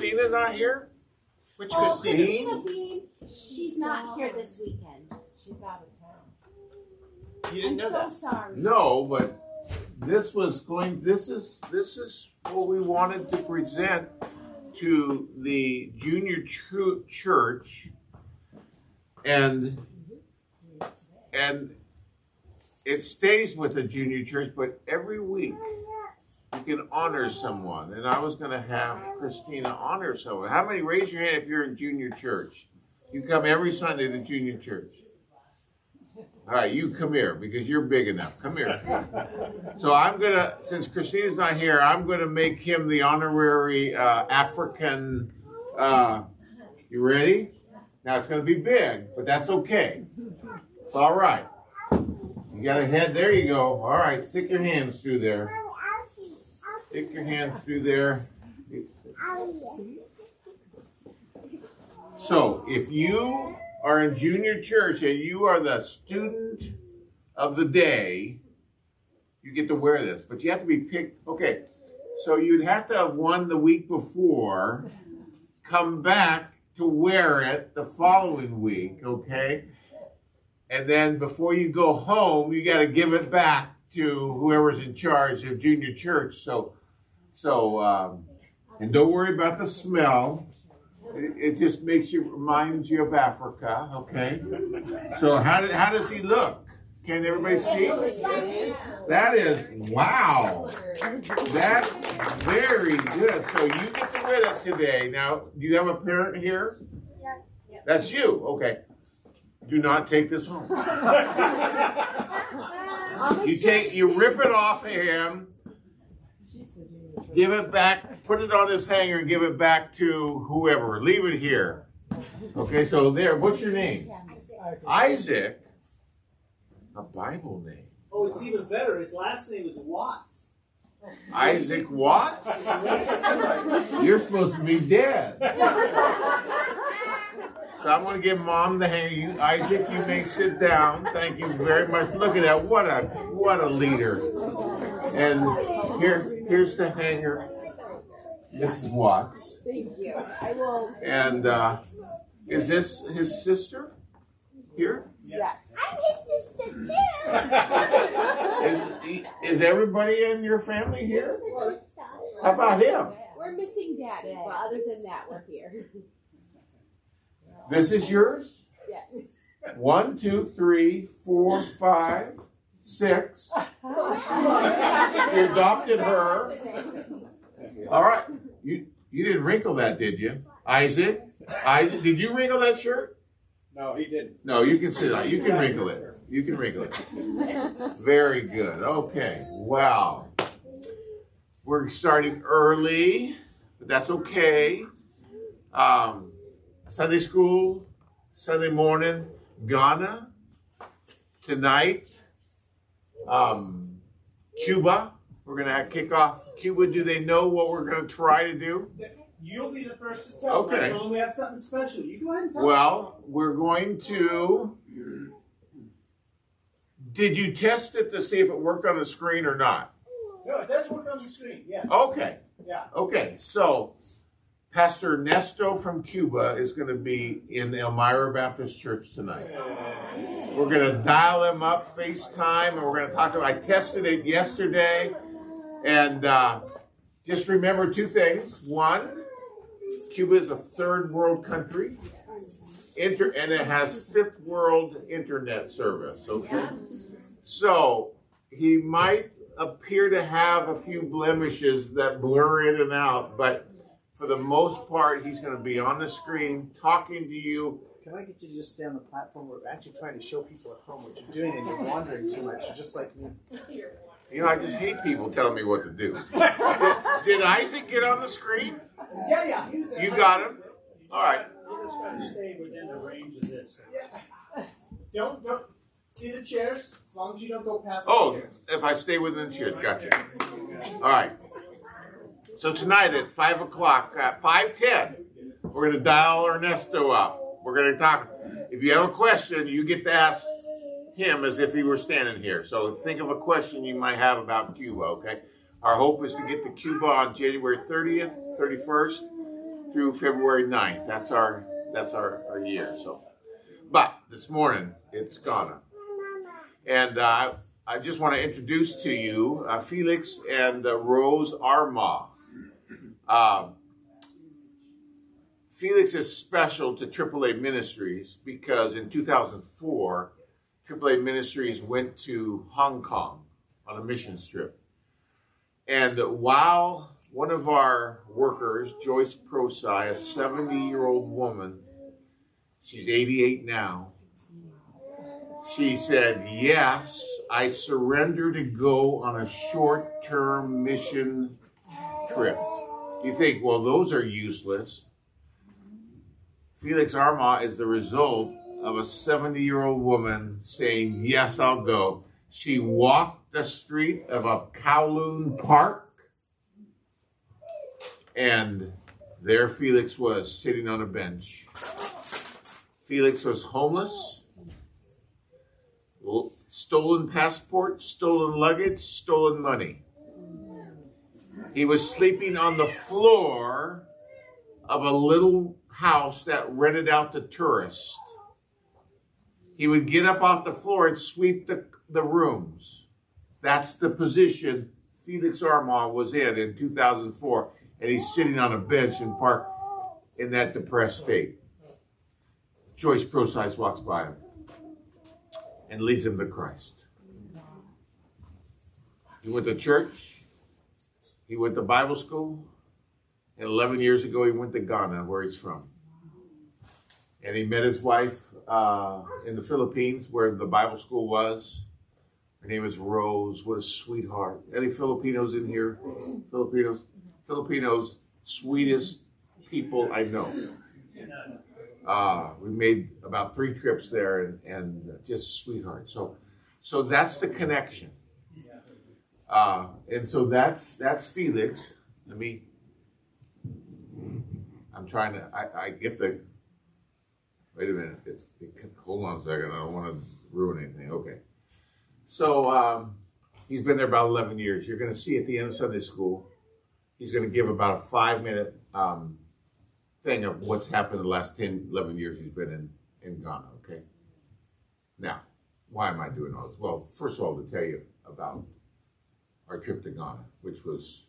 Christina not here? Which Oh, Christine? Christina Bean, she's not here this weekend. She's out of town. You didn't I'm know so that. sorry. No, but this was going. This is this is what we wanted to present to the junior ch- church, and and it stays with the junior church, but every week you can honor someone. And I was going to have Christina honor someone. How many? Raise your hand if you're in junior church. You come every Sunday to junior church. All right, you come here because you're big enough. Come here. So I'm gonna, since Christina's not here, I'm gonna make him the honorary uh, African. Uh, you ready? Now it's gonna be big, but that's okay. It's all right. You got a head. There you go. All right, stick your hands through there. Stick your hands through there. So if you are in junior church and you are the student of the day, you get to wear this. But you have to be picked. Okay, so you'd have to have won the week before, come back to wear it the following week, okay? And then before you go home, you got to give it back to whoever's in charge of junior church. So, so, um, and don't worry about the smell. It, it just makes you reminds you of Africa, okay? So how did, how does he look? Can everybody see? That is wow. That's very good. So you get to wear that today. Now, do you have a parent here? Yes. That's you. Okay. Do not take this home. You take you rip it off of him, She's the junior church. Give it back, put it on this hanger, and give it back to whoever. Leave it here. Okay, so there. What's your name? Isaac. A Bible name. Oh, it's even better. His last name is Watts. Isaac Watts? You're supposed to be dead. So I'm going to give mom the hanger. You, Isaac, you may sit down. Thank you very much. Look at that. What a what a leader. And here here's the hanger, Mrs. Watts. Thank you. I will. And uh, is this his sister here? Yes. I'm his sister too. Is, is everybody in your family here? How about him? We're missing Daddy, but other than that, we're here. This is yours? Yes. One, two, three, four, five, six. You adopted her. All right. You you didn't wrinkle that, did you? Isaac? Isaac, did you wrinkle that shirt? No, he didn't. No, you can sit on. You can wrinkle it. You can wrinkle it. Very good. Okay. Wow. We're starting early, but that's okay. Um, Sunday school, Sunday morning, Ghana. Tonight, um, Cuba. We're going to kick off Cuba. Do they know what we're going to try to do? You'll be the first to tell. Okay. I we have something special. You go ahead and tell. Well, we're going to. Did you test it to see if it worked on the screen or not? No, it does work on the screen. Yes. Okay. Yeah. Okay. So, Pastor Nesto from Cuba is going to be in the Elmira Baptist Church tonight. We're going to dial him up FaceTime and we're going to talk about. I tested it yesterday, and uh, just remember two things. One, Cuba is a third world country, inter- and it has fifth world internet service. Okay, so he might appear to have a few blemishes that blur in and out, but for the most part, he's going to be on the screen talking to you. Can I get you to just stay on the platform? We're actually trying to show people at home what you're doing, and you're wandering too much. You're just like me. You know, I just hate people telling me what to do. did, did Isaac get on the screen? Yeah, yeah. He was there. You got him. All right. You just gotta stay within the range of this. Yeah. Don't don't see the chairs. As long as you don't go past the Oh, chairs. if I stay within the chairs, gotcha. All right. So tonight at five o'clock, at five ten, we're gonna dial Ernesto up. We're gonna talk. If you have a question, you get to ask him as if he were standing here. So think of a question you might have about Cuba. Okay. Our hope is to get to Cuba on January thirtieth, thirty first, through February 9th. That's our that's our, our year. So, but this morning it's Ghana, and uh, I just want to introduce to you uh, Felix and uh, Rose Arma. Um, Felix is special to AAA Ministries because in 2004, AAA Ministries went to Hong Kong on a mission trip. And while one of our workers, Joyce Prosai, a 70 year old woman, she's 88 now, she said, Yes, I surrender to go on a short term mission trip. You think, well, those are useless. Felix Arma is the result of a 70 year old woman saying, Yes, I'll go. She walked the street of a Kowloon Park, and there Felix was sitting on a bench. Felix was homeless, stolen passport, stolen luggage, stolen money. He was sleeping on the floor of a little house that rented out to tourists. He would get up off the floor and sweep the, the rooms. That's the position Felix Armand was in in 2004. And he's sitting on a bench in park in that depressed state. Joyce Prosise walks by him and leads him to Christ. He went to church. He went to Bible school. And 11 years ago, he went to Ghana, where he's from. And he met his wife uh, in the Philippines, where the Bible school was. Her name is Rose. What a sweetheart. Any Filipinos in here? Filipinos? Filipinos, sweetest people I know. Uh, we made about three trips there and, and just sweetheart. So, so that's the connection. Uh, and so that's that's Felix. Let me. I'm trying to. I, I get the. Wait a minute. It's, it can, hold on a second. I don't want to ruin anything. Okay. So um, he's been there about 11 years. You're going to see at the end of Sunday school, he's going to give about a five minute um, thing of what's happened the last 10, 11 years he's been in, in Ghana. Okay. Now, why am I doing all this? Well, first of all, to tell you about our trip to Ghana, which was,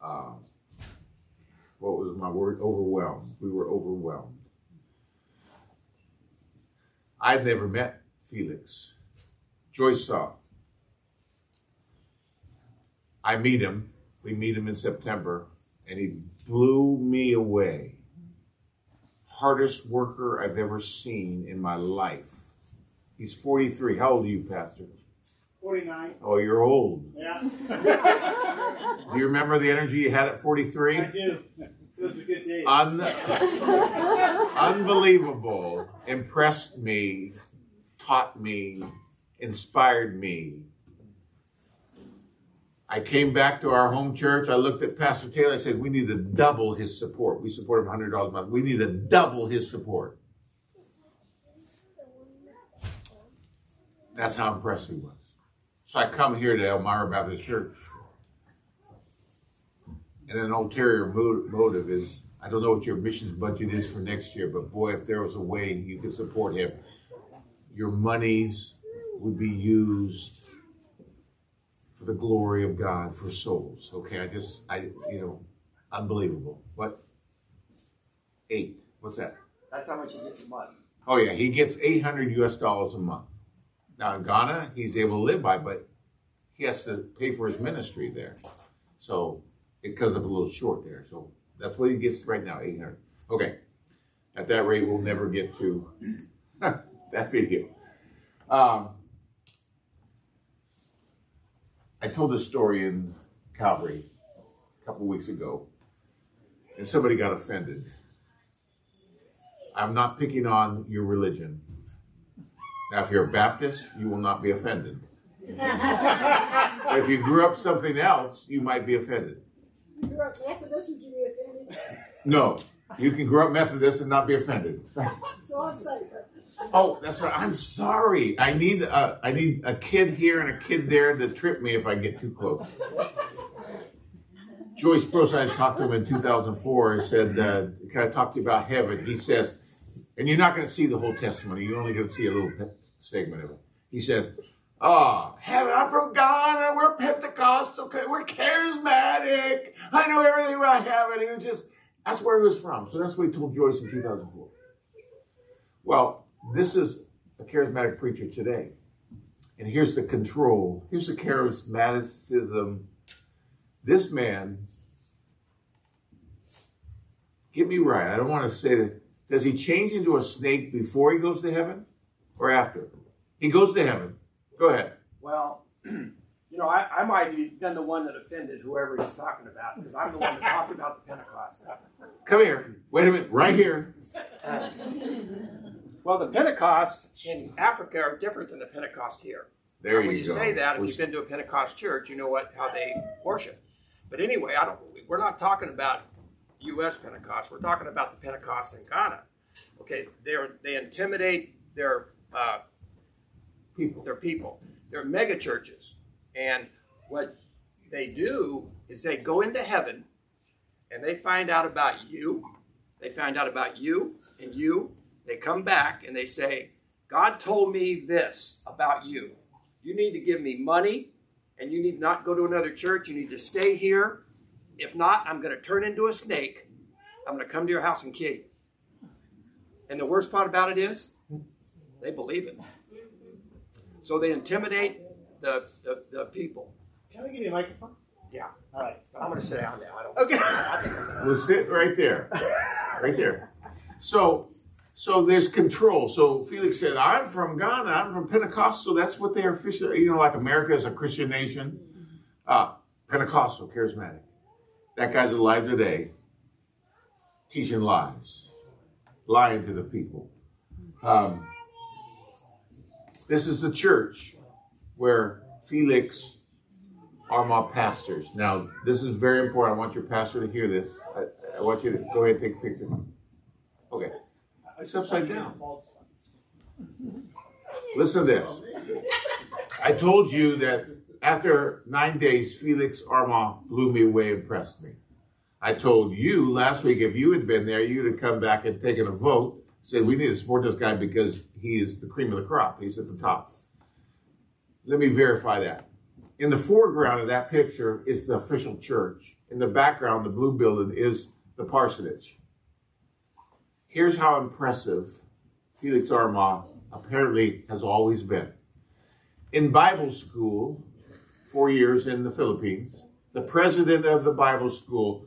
uh, what was my word? Overwhelmed. We were overwhelmed. I'd never met Felix. Joyce saw. I meet him. We meet him in September, and he blew me away. Hardest worker I've ever seen in my life. He's 43. How old are you, Pastor? 49. Oh, you're old. Yeah. Do you remember the energy you had at 43? I do. Those are good days. Un- unbelievable. Impressed me, taught me, inspired me. I came back to our home church. I looked at Pastor Taylor. I said, We need to double his support. We support him $100 a month. We need to double his support. That's how impressed he was. So I come here to Elmira Baptist Church. And an ulterior motive is I don't know what your missions budget is for next year, but boy, if there was a way you could support him, your monies would be used for the glory of God for souls. Okay, I just, I, you know, unbelievable. What? Eight. What's that? That's how much he gets a month. Oh yeah, he gets 800 US dollars a month. Now in Ghana, he's able to live by, but he has to pay for his ministry there. So it comes up a little short there. So that's what he gets right now, 800. Okay. At that rate, we'll never get to that video. Um, I told this story in Calvary a couple weeks ago, and somebody got offended. I'm not picking on your religion. Now, if you're a Baptist, you will not be offended. if you grew up something else, you might be offended. You're up Methodist, would you be offended? No, you can grow up Methodist and not be offended. So I'm saying, Oh, that's right. I'm sorry. I need a, I need a kid here and a kid there to trip me if I get too close. Joyce Brooks, I talked to him in 2004 and said, uh, Can I talk to you about heaven? He says, and you're not going to see the whole testimony, you're only going to see a little pe- segment of it. He said, Oh, ah, heaven, I'm from Ghana. We're Pentecostal. We're charismatic. I know everything about heaven. He was just, that's where he was from. So that's what he told Joyce in 2004. Well, this is a charismatic preacher today. And here's the control. Here's the charismaticism. This man, get me right. I don't want to say that. Does he change into a snake before he goes to heaven or after? He goes to heaven. Go ahead. Well, you know, I, I might have been the one that offended whoever he's talking about because I'm the one that talked about the Pentecost. Come here. Wait a minute. Right here. Well, the Pentecost in Africa are different than the Pentecost here. There And when you you go. say that, if We're- you've been to a Pentecost church, you know what how they worship. But anyway, I don't. We're not talking about U.S. Pentecost. We're talking about the Pentecost in Ghana. Okay, they they intimidate their uh, people. their people. They're mega churches, and what they do is they go into heaven, and they find out about you. They find out about you and you. They come back and they say, "God told me this about you. You need to give me money, and you need not go to another church. You need to stay here. If not, I'm going to turn into a snake. I'm going to come to your house and kill you." And the worst part about it is, they believe it. So they intimidate the, the, the people. Can I give you a microphone? Yeah. All right. I'm going to sit down now. I don't. Okay. I think I'm gonna- We'll sit right there. Right there. So so there's control. So Felix said, I'm from Ghana, I'm from Pentecostal. That's what they're officially, you know, like America is a Christian nation. Uh, Pentecostal, charismatic. That guy's alive today, teaching lies, lying to the people. Um, this is the church where Felix are my pastors. Now, this is very important. I want your pastor to hear this. I, I want you to go ahead and take a picture. Okay. It's upside down. Listen to this. I told you that after nine days, Felix Armand blew me away and pressed me. I told you last week if you had been there, you'd have come back and taken a vote, said we need to support this guy because he is the cream of the crop. He's at the top. Let me verify that. In the foreground of that picture is the official church. In the background, the blue building is the parsonage. Here's how impressive Felix Armand apparently has always been. In Bible school, four years in the Philippines, the president of the Bible school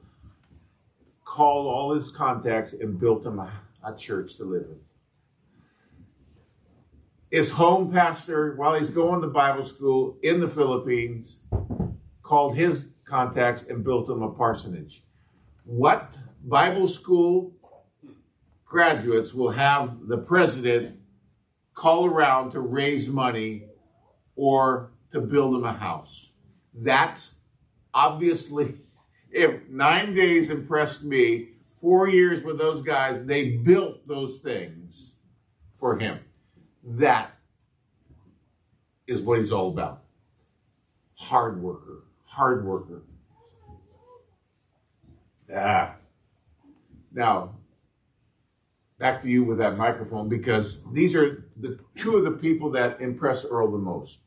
called all his contacts and built him a, a church to live in. His home pastor, while he's going to Bible school in the Philippines, called his contacts and built him a parsonage. What Bible school graduates will have the president call around to raise money or to build him a house? That's obviously, if nine days impressed me, four years with those guys, they built those things for him. That is what he's all about. Hard worker, hard worker. Ah. Now, back to you with that microphone because these are the two of the people that impress Earl the most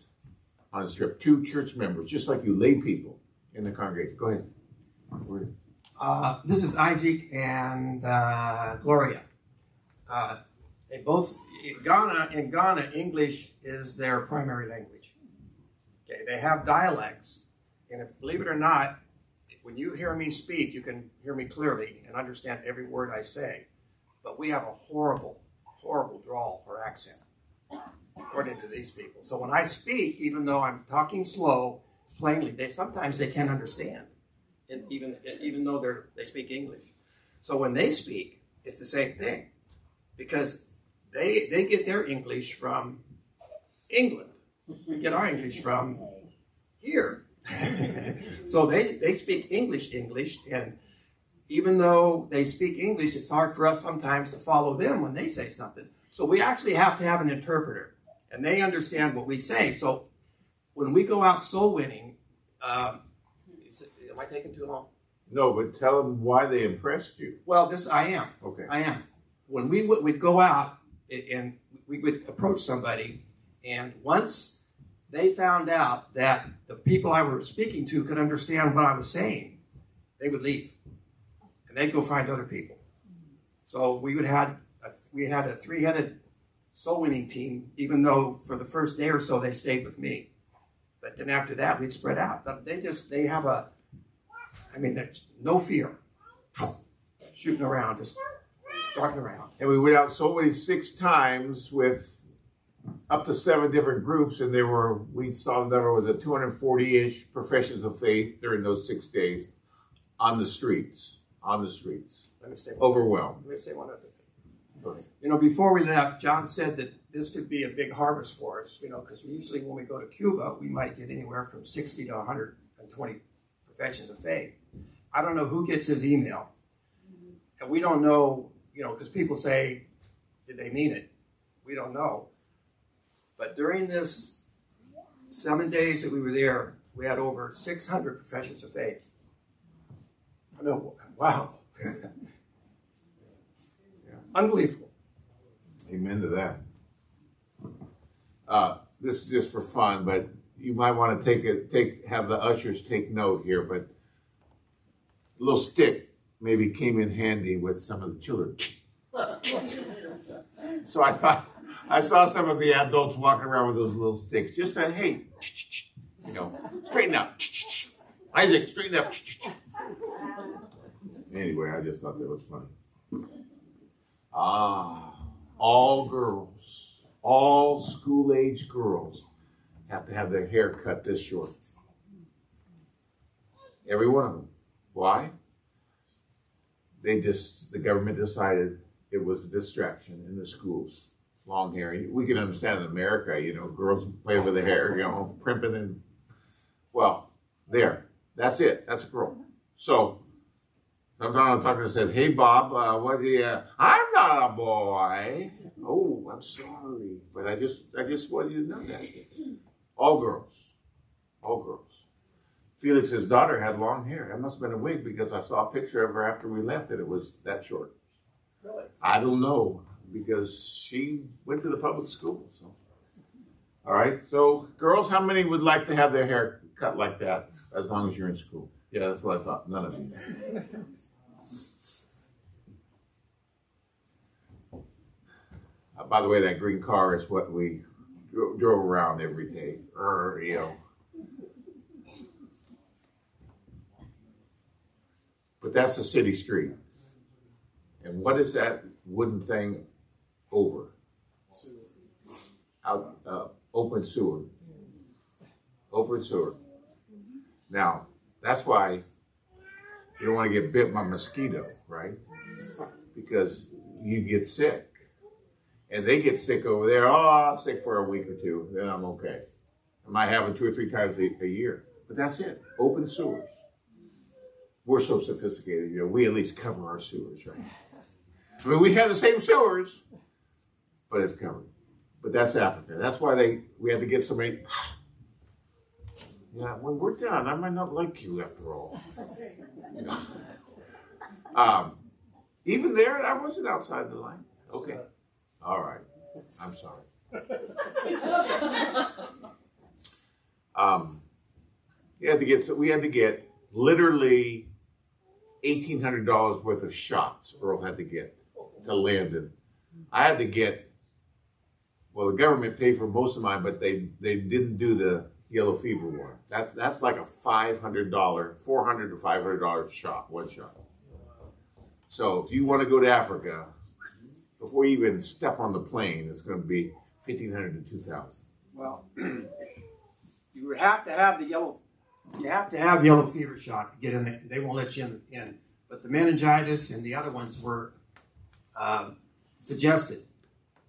on his trip. Two church members, just like you, lay people in the congregation. Go ahead. Uh, this is Isaac and uh, Gloria. Uh, they both in Ghana. In Ghana, English is their primary language. Okay, they have dialects, and if, believe it or not, when you hear me speak, you can hear me clearly and understand every word I say. But we have a horrible, horrible drawl or accent, according to these people. So when I speak, even though I'm talking slow, plainly, they sometimes they can't understand and even even though they're they speak English. So when they speak, it's the same thing because they they get their English from England. We get our English from here. so they they speak English English and even though they speak English, it's hard for us sometimes to follow them when they say something. So we actually have to have an interpreter, and they understand what we say. So when we go out soul winning, um, am I taking too long? No, but tell them why they impressed you. Well, this I am. Okay. I am. When we would we'd go out and we would approach somebody, and once they found out that the people I was speaking to could understand what I was saying, they would leave, and they'd go find other people. So we would had a, we had a three headed soul winning team, even though for the first day or so they stayed with me, but then after that we'd spread out. But they just they have a, I mean, there's no fear, shooting around, just darting around. And we went out so many six times with up to seven different groups, and there were we saw the number was a 240-ish professions of faith during those six days on the streets. On the streets, Let me say one, overwhelmed. let me say one other thing. You know, before we left, John said that this could be a big harvest for us. You know, because usually when we go to Cuba, we might get anywhere from 60 to 120 professions of faith. I don't know who gets his email, and we don't know. You know, because people say, "Did they mean it?" We don't know. But during this seven days that we were there, we had over 600 professions of faith. I know. Wow. Unbelievable. Amen to that. Uh, this is just for fun, but you might want to take it, take have the ushers take note here. But a little stick maybe came in handy with some of the children. so I thought I saw some of the adults walking around with those little sticks. Just said, "Hey, you know, straighten up, Isaac, straighten up." Anyway, I just thought that was funny. Ah, all girls, all school age girls have to have their hair cut this short. Every one of them. Why? They just, the government decided it was a distraction in the schools. Long hair. We can understand in America, you know, girls play with their hair, you know, primping and, well, there. That's it. That's a girl. So, Sometimes I'm talking and said, "Hey Bob, uh, what do you?" I'm not a boy. Oh, I'm sorry, but I just, I just wanted you to know that. All girls, all girls. Felix's daughter had long hair. That must have been a wig because I saw a picture of her after we left, and it was that short. Really? I don't know because she went to the public school. So, all right. So, girls, how many would like to have their hair cut like that as long as you're in school? Yeah, that's what I thought. None of you. Uh, by the way, that green car is what we drove around every day. Er, you know. But that's a city street. And what is that wooden thing over? Out, uh, open sewer. Open sewer. Now, that's why you don't want to get bit by mosquito, right? Because you get sick. And they get sick over there. Oh, I'm sick for a week or two, then I'm okay. I might have it two or three times a, a year. But that's it. Open sewers. We're so sophisticated, you know, we at least cover our sewers, right? I mean, we have the same sewers, but it's covered. But that's Africa. That's why they we had to get somebody. Yeah, when we're done, I might not like you after all. um, even there, I wasn't outside the line. Okay. All right. I'm sorry. um, we had to get so we had to get literally eighteen hundred dollars worth of shots. Earl had to get to Landon. I had to get. Well, the government paid for most of mine, but they they didn't do the yellow fever one. That's that's like a five hundred dollar, four hundred to five hundred dollar shot, one shot. So if you want to go to Africa, before you even step on the plane, it's going to be fifteen hundred to two thousand. Well, you have to have the yellow. You have to have yellow fever shot to get in. There. They won't let you in. in. But the meningitis and the other ones were um, suggested.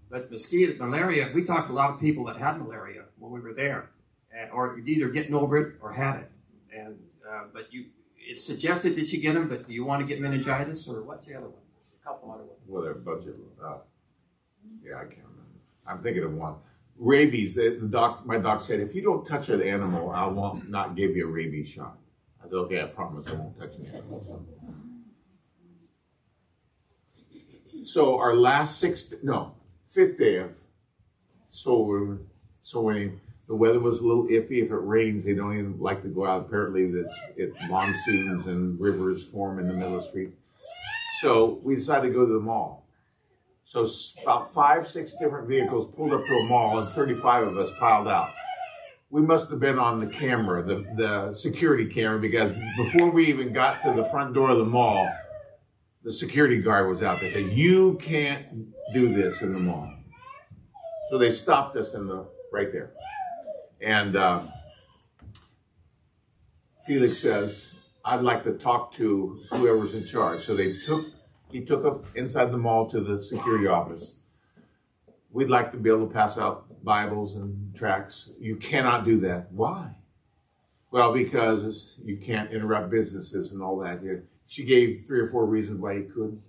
But mosquito malaria, we talked to a lot of people that had malaria when we were there, and, or either getting over it or had it. And uh, but you, it's suggested that you get them. But do you want to get meningitis or what's the other one? Couple. Well, there are uh, yeah, I can't remember. I'm thinking of one. Rabies. The, the doc, my doc said, if you don't touch an animal, I won't not give you a rabies shot. I said, okay, I promise I won't touch any animals. So our last six, no, fifth day of soul sowing, the weather was a little iffy. If it rains, they don't even like to go out. Apparently, that's it monsoons and rivers form in the middle of the street. So we decided to go to the mall. So about five, six different vehicles pulled up to a mall, and 35 of us piled out. We must have been on the camera, the, the security camera, because before we even got to the front door of the mall, the security guard was out there saying, You can't do this in the mall. So they stopped us in the right there. And uh, Felix says, I'd like to talk to whoever's in charge. So they took he took up inside the mall to the security office. We'd like to be able to pass out Bibles and tracts. You cannot do that. Why? Well, because you can't interrupt businesses and all that. She gave three or four reasons why he couldn't.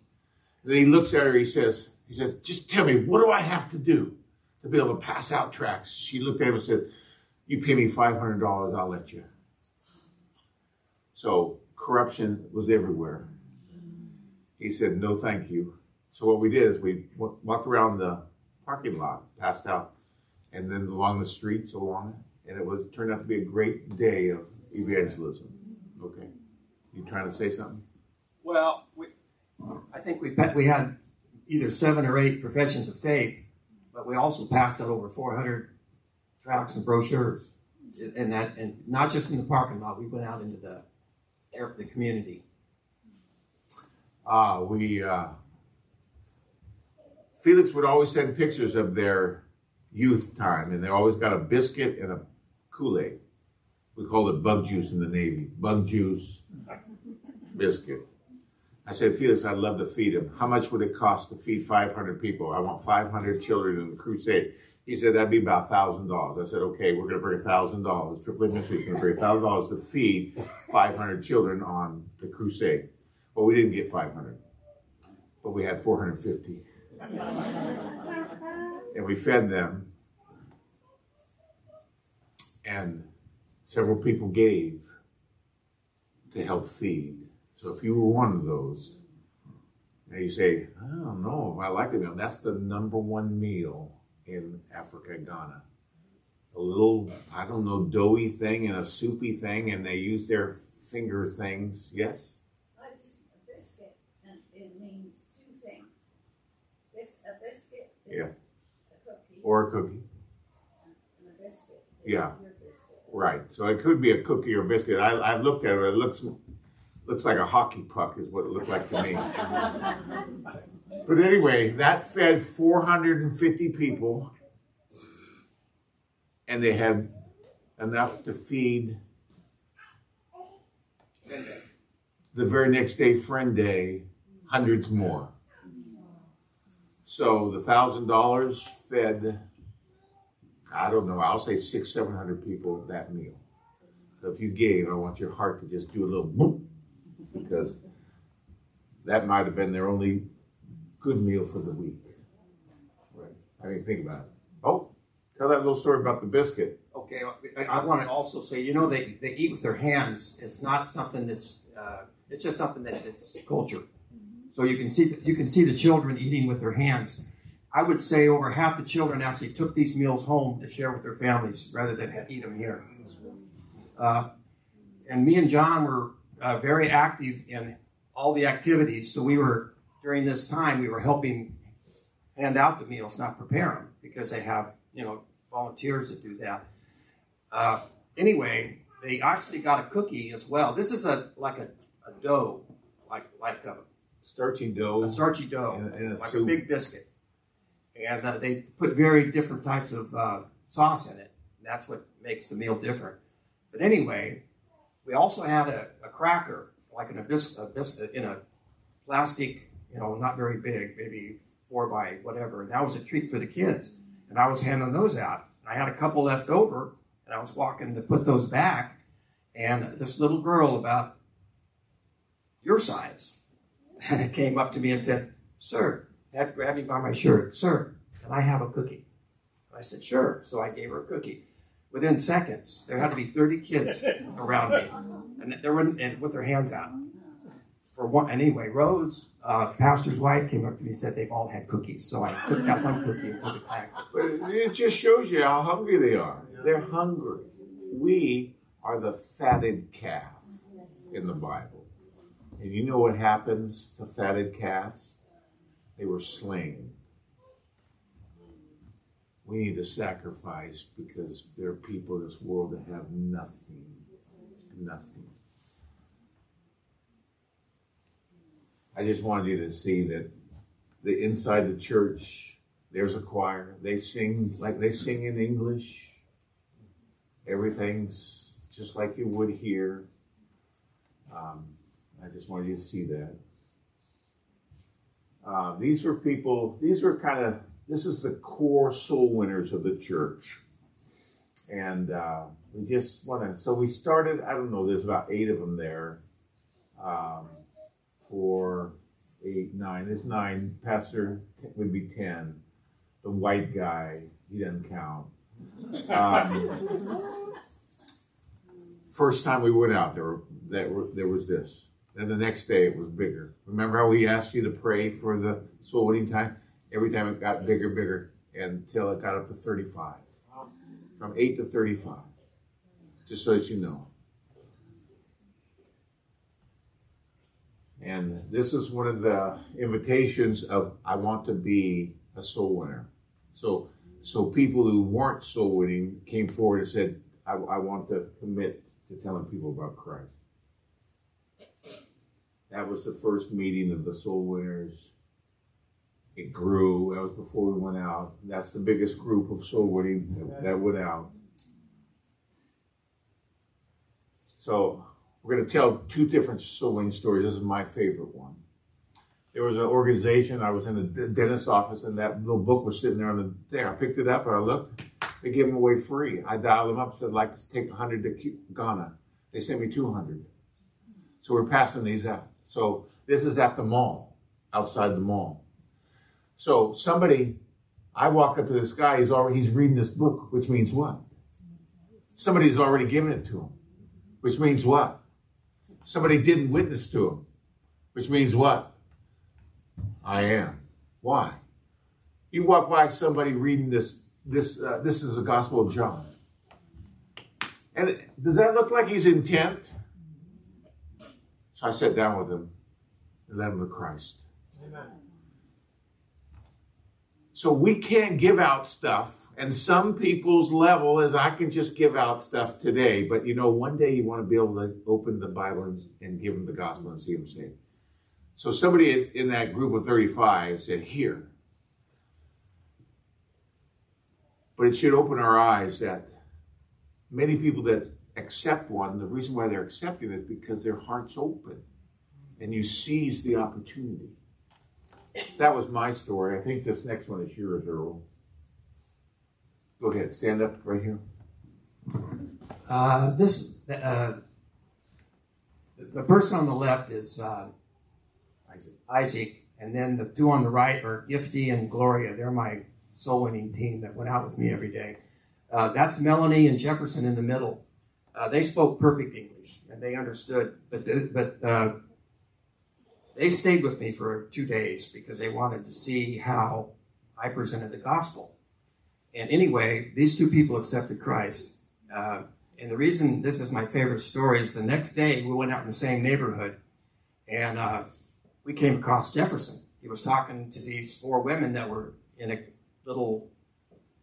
And then he looks at her. He says, "He says, just tell me what do I have to do to be able to pass out tracts?" She looked at him and said, "You pay me five hundred dollars, I'll let you." So corruption was everywhere. He said, "No, thank you." So what we did is we walked around the parking lot, passed out, and then along the streets along it, and it was turned out to be a great day of evangelism. Okay, you trying to say something? Well, we, I think we we had either seven or eight professions of faith, but we also passed out over 400 tracts and brochures, and that, and not just in the parking lot. We went out into the the community. Ah, we uh, Felix would always send pictures of their youth time, and they always got a biscuit and a Kool Aid. We called it bug juice in the Navy. Bug juice, biscuit. I said, Felix, I'd love to feed him. How much would it cost to feed 500 people? I want 500 children in the crusade. He said, that'd be about $1,000. I said, okay, we're going to bring $1,000. Triple Ministry is going to bring $1,000 to feed 500 children on the crusade. Well, we didn't get 500, but we had 450. and we fed them, and several people gave to help feed. So if you were one of those, and you say, I don't know if I like the meal, that's the number one meal in Africa, Ghana. A little, I don't know, doughy thing and a soupy thing, and they use their finger things. Yes? A biscuit, and it means two things. This a biscuit is Yeah. a cookie, Or a cookie. and a biscuit is Yeah. biscuit. Right. So it could be a cookie or biscuit. I, I looked at it. It looks looks like a hockey puck is what it looked like to me. but anyway, that fed 450 people, and they had enough to feed the very next day, Friend Day, hundreds more. So the thousand dollars fed I don't know, I'll say six, seven hundred people that meal. So if you gave, I want your heart to just do a little boop, because that might have been their only good meal for the week. Right. I mean, think about it. Oh, tell that little story about the biscuit. Okay, I, I want to also say, you know, they, they eat with their hands. It's not something that's, uh, it's just something that it's culture. So you can see you can see the children eating with their hands. I would say over half the children actually took these meals home to share with their families rather than eat them here. Uh, and me and John were uh, very active in all the activities. So we were during this time we were helping hand out the meals, not prepare them, because they have you know volunteers that do that. Uh, anyway, they actually got a cookie as well. This is a like a, a dough, like like a, Starchy dough. a starchy dough, And- and a like soup. a big biscuit, and uh, they put very different types of uh, sauce in it. That's what makes the meal different. But anyway, we also had a, a cracker, like in a, bis- a biscuit in a plastic, you know, not very big, maybe four by whatever. And that was a treat for the kids. And I was handing those out. I had a couple left over, and I was walking to put those back. And this little girl, about your size, came up to me and said, Sir, had grabbed me by my shirt, Sir, can I have a cookie? And I said, Sure. So I gave her a cookie. within seconds, there had to be 30 kids around me, and they were and with their hands out. For one, anyway, Rose, uh, pastor's wife, came up to me and said they've all had cookies, so I took that one cookie and put it back. But it just shows you how hungry they are. They're hungry. We are the fatted calf in the Bible. And you know what happens to fatted calves? They were slain. We need to sacrifice because there are people in this world that have nothing. Nothing. I just wanted you to see that the inside the church, there's a choir. They sing like they sing in English. Everything's just like you would here. Um, I just wanted you to see that. Uh, these were people, these were kind of, this is the core soul winners of the church. And uh, we just want to, so we started, I don't know, there's about eight of them there. Um, four, eight, nine. There's nine. Pastor would be ten. The white guy, he doesn't count. Um, first time we went out, there, there, there was this. Then the next day it was bigger. Remember how we asked you to pray for the soul winning time? Every time it got bigger, bigger, until it got up to 35. From 8 to 35. Just so that you know. And this is one of the invitations of I want to be a soul winner. So so people who weren't soul winning came forward and said, I, I want to commit to telling people about Christ. That was the first meeting of the soul winners. It grew. That was before we went out. That's the biggest group of soul winning that, that went out. So we're going to tell two different winning stories. This is my favorite one. There was an organization. I was in the dentist's office, and that little book was sitting there on the there. I picked it up and I looked. They gave them away free. I dialed them up and said, I'd like to take 100 to Ghana. They sent me 200. So we're passing these out. So this is at the mall, outside the mall. So somebody, I walk up to this guy. He's already he's reading this book, which means what? Somebody's already given it to him, which means what? Somebody didn't witness to him, which means what? I am. Why? You walk by somebody reading this. This uh, this is the Gospel of John, and does that look like he's intent? So I sat down with him and led him to Christ. Amen. So we can't give out stuff, and some people's level is I can just give out stuff today, but you know, one day you want to be able to open the Bible and, and give them the gospel and see them saved. So somebody in that group of 35 said, Here. But it should open our eyes that many people that accept one, the reason why they're accepting it is because their heart's open and you seize the opportunity. That was my story. I think this next one is yours, Earl. Go ahead, stand up right here. Uh, this uh, the person on the left is uh, Isaac. Isaac, and then the two on the right are Gifty and Gloria. They're my soul winning team that went out with me every day. Uh, that's Melanie and Jefferson in the middle. Uh, they spoke perfect English and they understood, but the, but uh, they stayed with me for two days because they wanted to see how I presented the gospel. And anyway, these two people accepted Christ. Uh, and the reason this is my favorite story is the next day we went out in the same neighborhood and uh, we came across Jefferson. He was talking to these four women that were in a little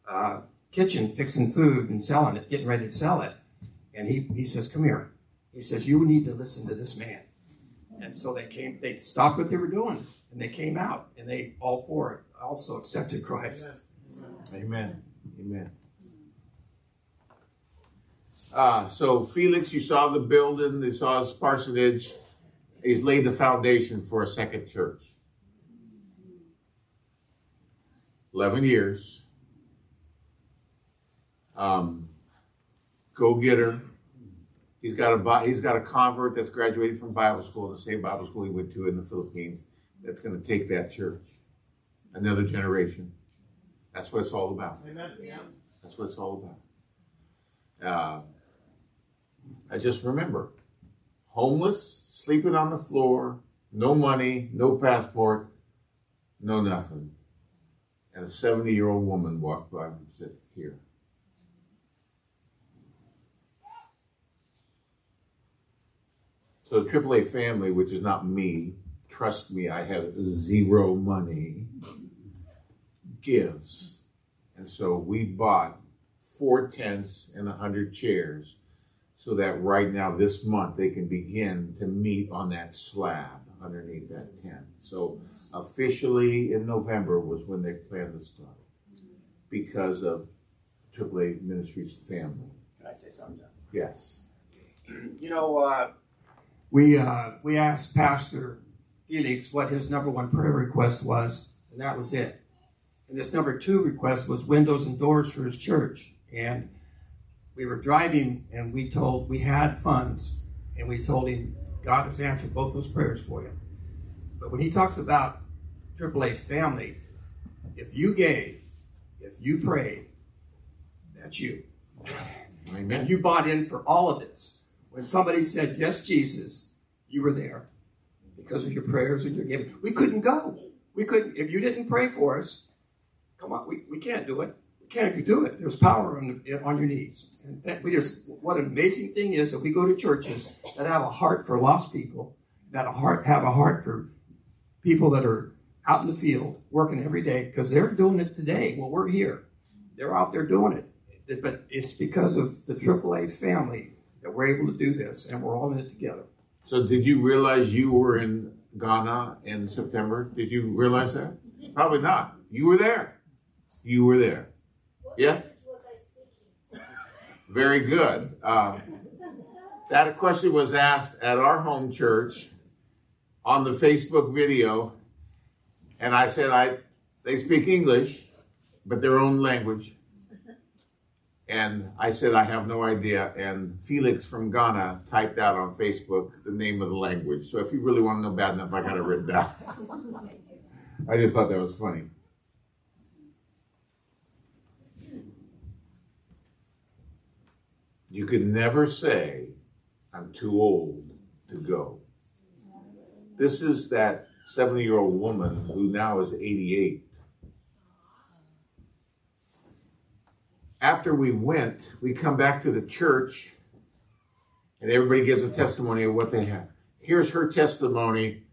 uh, kitchen fixing food and selling it, getting ready to sell it. And he, he says, Come here. He says, You need to listen to this man. And so they came, they stopped what they were doing and they came out and they all four also accepted Christ. Amen. Amen. Uh, so Felix, you saw the building, you saw his parsonage. He's laid the foundation for a second church. Eleven years. Um, go getter. He's got a he's got a convert that's graduated from Bible school, the same Bible school he went to in the Philippines. That's going to take that church another generation. That's what it's all about. Amen. Yeah. That's what it's all about. uh, I just remember homeless, sleeping on the floor, no money, no passport, no nothing. And a 70 year old woman walked by and said, Here. So the AAA family, which is not me, trust me, I have zero money, gives. And so we bought four tents and a hundred chairs so that right now this month they can begin to meet on that slab underneath that tent. So officially in November was when they planned to start because of AAA Ministries family. Can I say something? John? Yes. You know, uh, we uh, we asked Pastor Felix what his number one prayer request was, and that was it. And this number two request was windows and doors for his church. And we were driving, and we told we had funds, and we told him God has answered both those prayers for you. But when he talks about AAA's family, if you gave, if you prayed, that's you. And Amen. you bought in for all of this. When somebody said, Yes, Jesus, you were there because of your prayers and your giving. We couldn't go. We couldn't, if you didn't pray for us, come on, we, we can't do it. We can't do it. There's power on, the, on your knees. And that we just, what an amazing thing is that we go to churches that have a heart for lost people, that a heart, have a heart for people that are out in the field working every day because they're doing it today. Well, we're here. They're out there doing it. But it's because of the AAA family that we're able to do this, and we're all in it together. So did you realize you were in Ghana in September? Did you realize that? Probably not. You were there. You were there. Yes? Was I? Very good. Uh, that question was asked at our home church on the Facebook video, and I said I they speak English, but their own language. And I said I have no idea. And Felix from Ghana typed out on Facebook the name of the language. So if you really want to know bad enough, I got it written down. I just thought that was funny. You can never say, I'm too old to go. This is that 70 year old woman who now is 88. After we went, we come back to the church and everybody gives a testimony of what they have. Here's her testimony.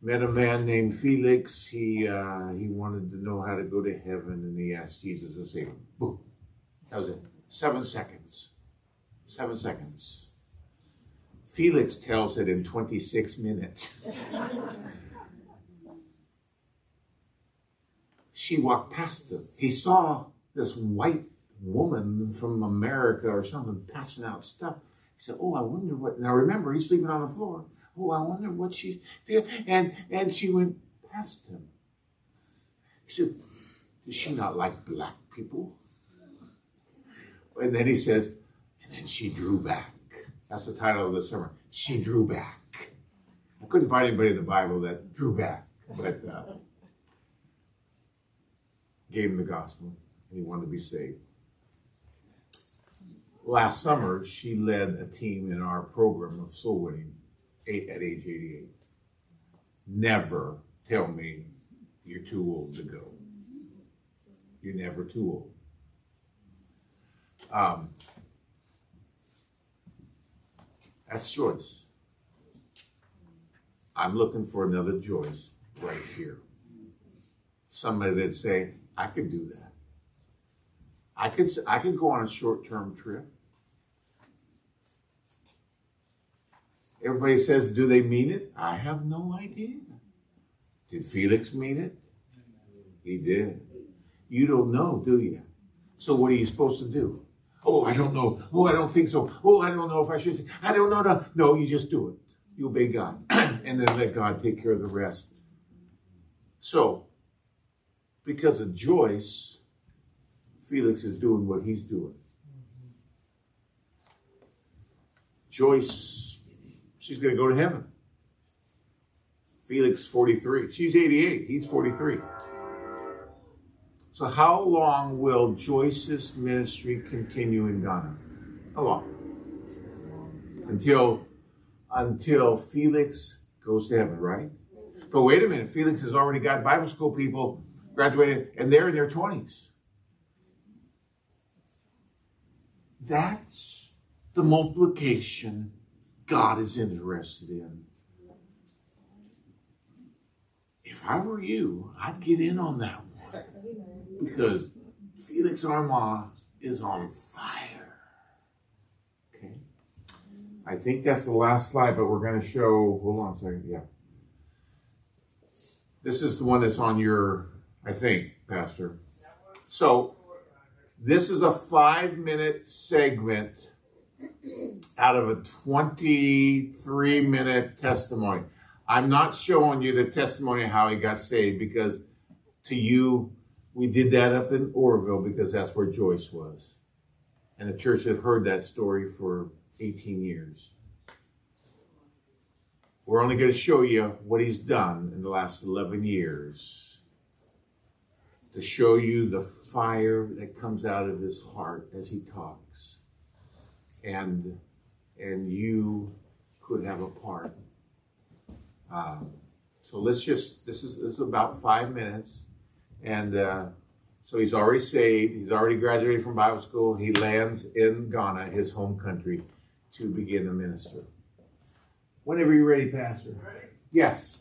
Met a man named Felix. He uh, he wanted to know how to go to heaven, and he asked Jesus to save him. Boom. That was it. Seven seconds. Seven seconds. Felix tells it in 26 minutes. she walked past him. He saw this white woman from America or something passing out stuff. He said, "Oh, I wonder what." Now remember, he's sleeping on the floor. Oh, I wonder what she's feeling. And and she went past him. He said, "Does she not like black people?" And then he says, and she drew back. That's the title of the sermon. She drew back. I couldn't find anybody in the Bible that drew back, but uh, gave him the gospel, and he wanted to be saved. Last summer, she led a team in our program of soul winning eight, at age 88. Never tell me you're too old to go. You're never too old. Um, that's Joyce. I'm looking for another Joyce right here. Somebody that'd say, I could do that. I could I could go on a short-term trip. Everybody says, do they mean it? I have no idea. Did Felix mean it? He did. You don't know, do you? So what are you supposed to do? Oh, I don't know. Oh, I don't think so. Oh, I don't know if I should. Say. I don't know. No, no, you just do it. You obey God, and then let God take care of the rest. So, because of Joyce, Felix is doing what he's doing. Joyce, she's going to go to heaven. Felix, 43. She's 88. He's 43. So, how long will Joyce's ministry continue in Ghana? How long? Until until Felix goes to heaven, right? But wait a minute, Felix has already got Bible school people graduated, and they're in their twenties. That's the multiplication God is interested in. If I were you, I'd get in on that because Felix Armand is on fire. Okay. I think that's the last slide, but we're going to show. Hold on a second. Yeah. This is the one that's on your, I think, Pastor. So, this is a five minute segment out of a 23 minute testimony. I'm not showing you the testimony of how he got saved because to you, we did that up in Oroville because that's where Joyce was. And the church had heard that story for 18 years. We're only going to show you what he's done in the last 11 years to show you the fire that comes out of his heart as he talks. And, and you could have a part. Um, so let's just, this is, this is about five minutes. And uh, so he's already saved. He's already graduated from Bible school. He lands in Ghana, his home country, to begin the minister. Whenever you're ready, Pastor. Yes.